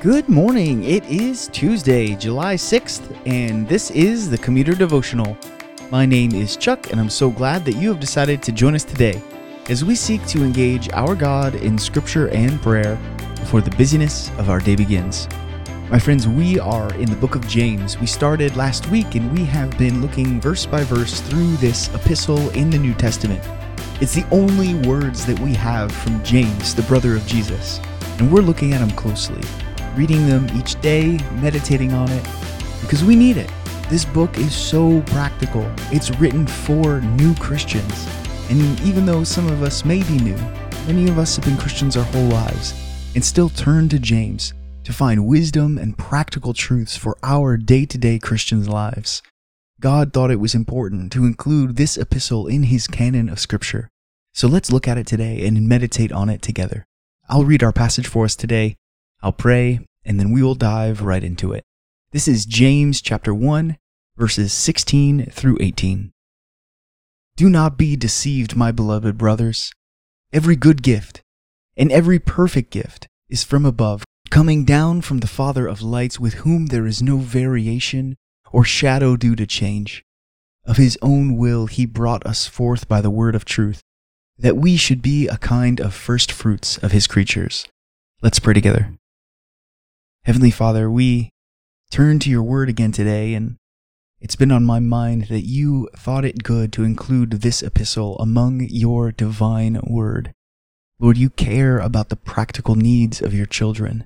Good morning. It is Tuesday, July 6th, and this is the Commuter Devotional. My name is Chuck, and I'm so glad that you have decided to join us today as we seek to engage our God in scripture and prayer before the busyness of our day begins. My friends, we are in the book of James. We started last week and we have been looking verse by verse through this epistle in the New Testament. It's the only words that we have from James, the brother of Jesus, and we're looking at him closely reading them each day, meditating on it, because we need it. This book is so practical. It's written for new Christians. And even though some of us may be new, many of us have been Christians our whole lives and still turn to James to find wisdom and practical truths for our day to day Christians' lives. God thought it was important to include this epistle in his canon of Scripture. So let's look at it today and meditate on it together. I'll read our passage for us today. I'll pray, and then we will dive right into it. This is James chapter 1, verses 16 through 18. Do not be deceived, my beloved brothers. Every good gift and every perfect gift is from above, coming down from the Father of lights, with whom there is no variation or shadow due to change. Of his own will he brought us forth by the word of truth, that we should be a kind of first fruits of his creatures. Let's pray together. Heavenly Father, we turn to your word again today, and it's been on my mind that you thought it good to include this epistle among your divine word. Lord, you care about the practical needs of your children.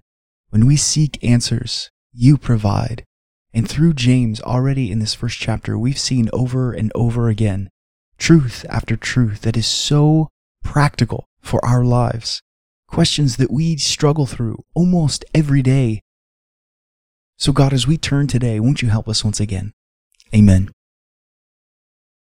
When we seek answers, you provide. And through James, already in this first chapter, we've seen over and over again truth after truth that is so practical for our lives. Questions that we struggle through almost every day so, God, as we turn today, won't you help us once again? Amen.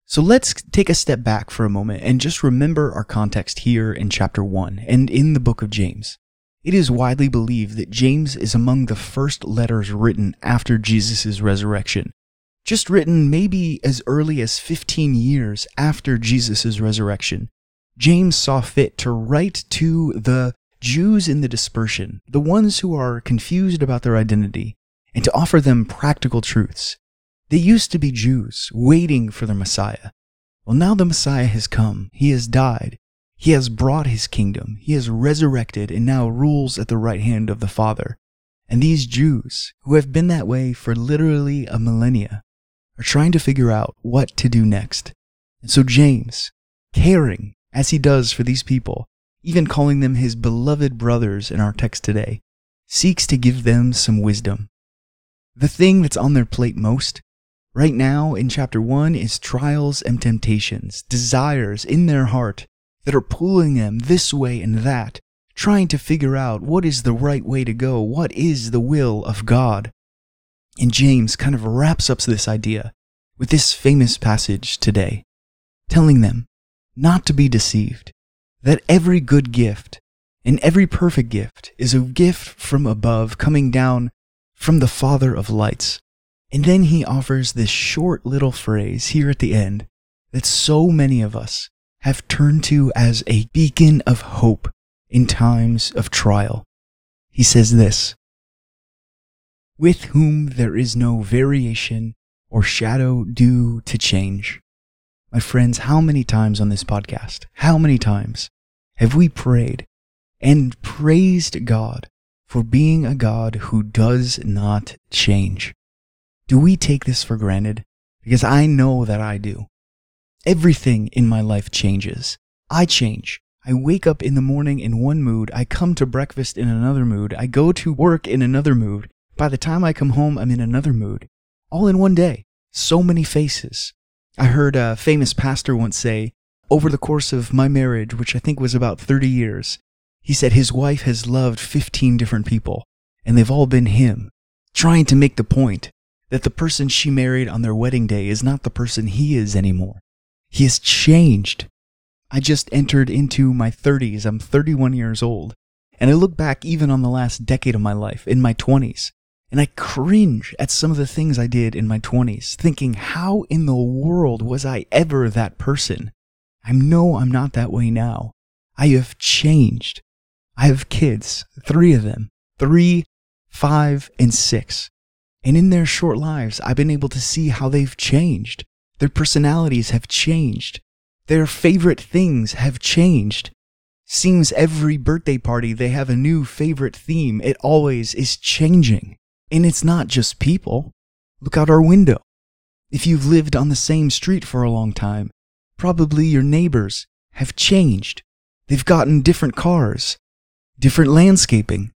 So let's take a step back for a moment and just remember our context here in chapter 1 and in the book of James. It is widely believed that James is among the first letters written after Jesus' resurrection, just written maybe as early as 15 years after Jesus' resurrection. James saw fit to write to the Jews in the dispersion, the ones who are confused about their identity, and to offer them practical truths. They used to be Jews waiting for the Messiah. Well, now the Messiah has come. He has died. He has brought his kingdom. He has resurrected and now rules at the right hand of the Father. And these Jews, who have been that way for literally a millennia, are trying to figure out what to do next. And so James, caring as he does for these people, even calling them his beloved brothers in our text today, seeks to give them some wisdom the thing that's on their plate most right now in chapter 1 is trials and temptations, desires in their heart that are pulling them this way and that, trying to figure out what is the right way to go, what is the will of God. And James kind of wraps up this idea with this famous passage today, telling them not to be deceived, that every good gift and every perfect gift is a gift from above coming down from the Father of lights. And then he offers this short little phrase here at the end that so many of us have turned to as a beacon of hope in times of trial. He says this With whom there is no variation or shadow due to change. My friends, how many times on this podcast, how many times have we prayed and praised God for being a God who does not change. Do we take this for granted? Because I know that I do. Everything in my life changes. I change. I wake up in the morning in one mood. I come to breakfast in another mood. I go to work in another mood. By the time I come home, I'm in another mood. All in one day. So many faces. I heard a famous pastor once say, over the course of my marriage, which I think was about 30 years, he said his wife has loved 15 different people, and they've all been him, trying to make the point that the person she married on their wedding day is not the person he is anymore. He has changed. I just entered into my 30s. I'm 31 years old. And I look back even on the last decade of my life, in my 20s, and I cringe at some of the things I did in my 20s, thinking, how in the world was I ever that person? I know I'm not that way now. I have changed. I have kids, three of them, three five, and six. And in their short lives, I've been able to see how they've changed. Their personalities have changed. Their favorite things have changed. Seems every birthday party they have a new favorite theme. It always is changing. And it's not just people. Look out our window. If you've lived on the same street for a long time, probably your neighbors have changed. They've gotten different cars, different landscaping,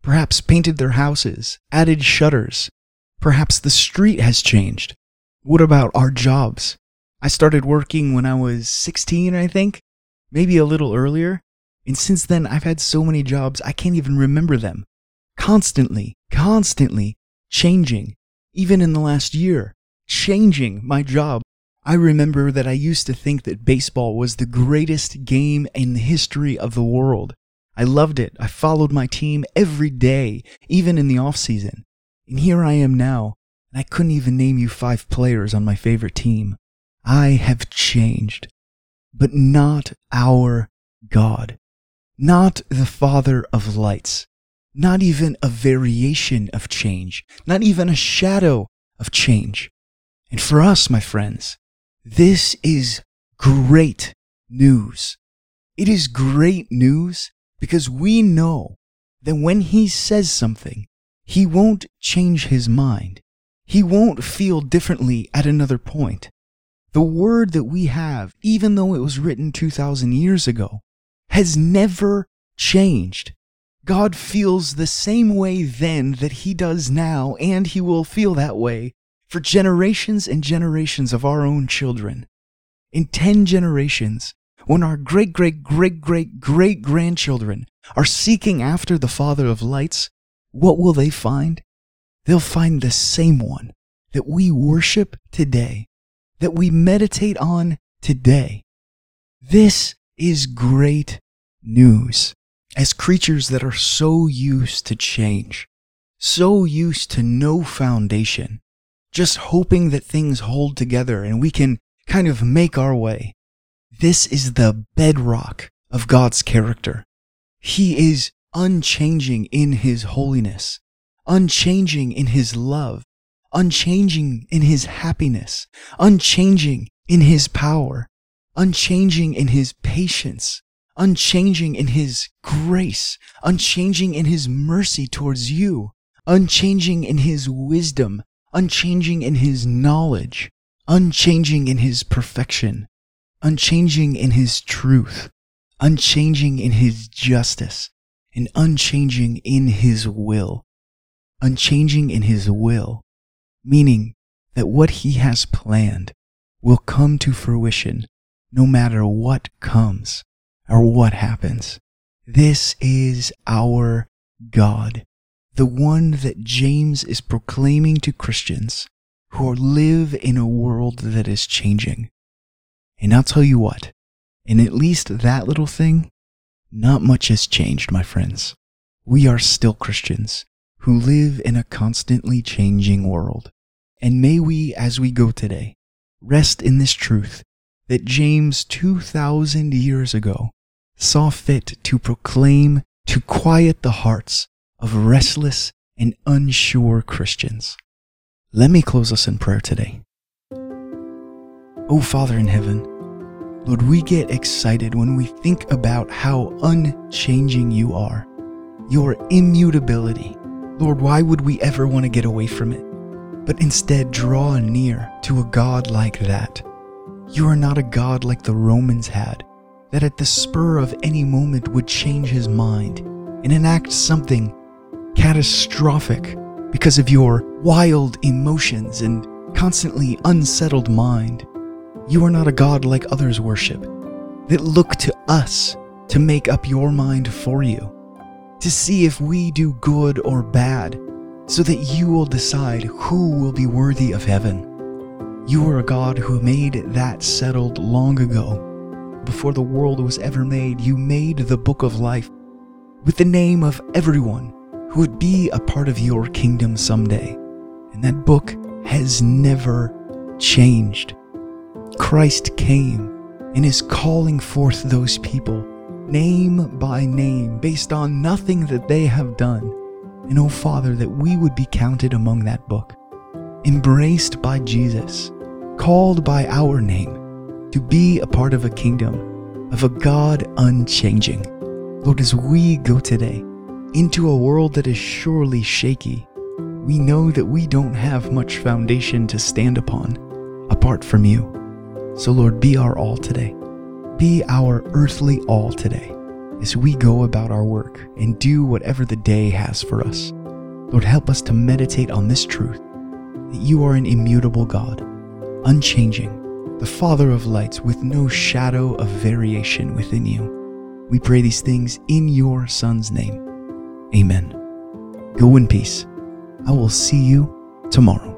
perhaps painted their houses, added shutters. Perhaps the street has changed. What about our jobs? I started working when I was 16, I think, maybe a little earlier. And since then, I've had so many jobs, I can't even remember them. Constantly, constantly changing, even in the last year, changing my job. I remember that I used to think that baseball was the greatest game in the history of the world. I loved it. I followed my team every day, even in the off season. And here I am now, and I couldn't even name you five players on my favorite team. I have changed, but not our God not the Father of lights, not even a variation of change, not even a shadow of change. And for us, my friends, this is great news. It is great news because we know that when He says something, He won't change His mind. He won't feel differently at another point. The word that we have, even though it was written 2,000 years ago, has never changed. God feels the same way then that he does now, and he will feel that way for generations and generations of our own children. In 10 generations, when our great great great great great grandchildren are seeking after the Father of lights, what will they find? They'll find the same one that we worship today, that we meditate on today. This is great news. As creatures that are so used to change, so used to no foundation, just hoping that things hold together and we can kind of make our way. This is the bedrock of God's character. He is unchanging in His holiness, unchanging in His love, unchanging in His happiness, unchanging in His power, unchanging in His patience, unchanging in his grace, unchanging in his mercy towards you, unchanging in his wisdom, unchanging in his knowledge, unchanging in his perfection, unchanging in his truth, unchanging in his justice, and unchanging in his will. Unchanging in his will, meaning that what he has planned will come to fruition no matter what comes or what happens. This is our God, the one that James is proclaiming to Christians who live in a world that is changing. And I'll tell you what, in at least that little thing, not much has changed, my friends. We are still Christians who live in a constantly changing world. And may we, as we go today, rest in this truth that James 2,000 years ago saw fit to proclaim to quiet the hearts of restless and unsure Christians. Let me close us in prayer today. Oh, Father in heaven, Lord, we get excited when we think about how unchanging you are, your immutability. Lord, why would we ever want to get away from it? But instead draw near to a God like that. You are not a God like the Romans had, that at the spur of any moment would change his mind and enact something catastrophic because of your wild emotions and constantly unsettled mind. You are not a God like others worship, that look to us to make up your mind for you, to see if we do good or bad, so that you will decide who will be worthy of heaven. You are a God who made that settled long ago before the world was ever made, you made the book of life with the name of everyone who would be a part of your kingdom someday. And that book has never changed. Christ came and is calling forth those people, name by name, based on nothing that they have done, And oh Father, that we would be counted among that book, embraced by Jesus, called by our name, to be a part of a kingdom, of a God unchanging. Lord, as we go today into a world that is surely shaky, we know that we don't have much foundation to stand upon apart from you. So, Lord, be our all today. Be our earthly all today as we go about our work and do whatever the day has for us. Lord, help us to meditate on this truth that you are an immutable God, unchanging, the Father of lights with no shadow of variation within you. We pray these things in your Son's name. Amen. Go in peace. I will see you tomorrow.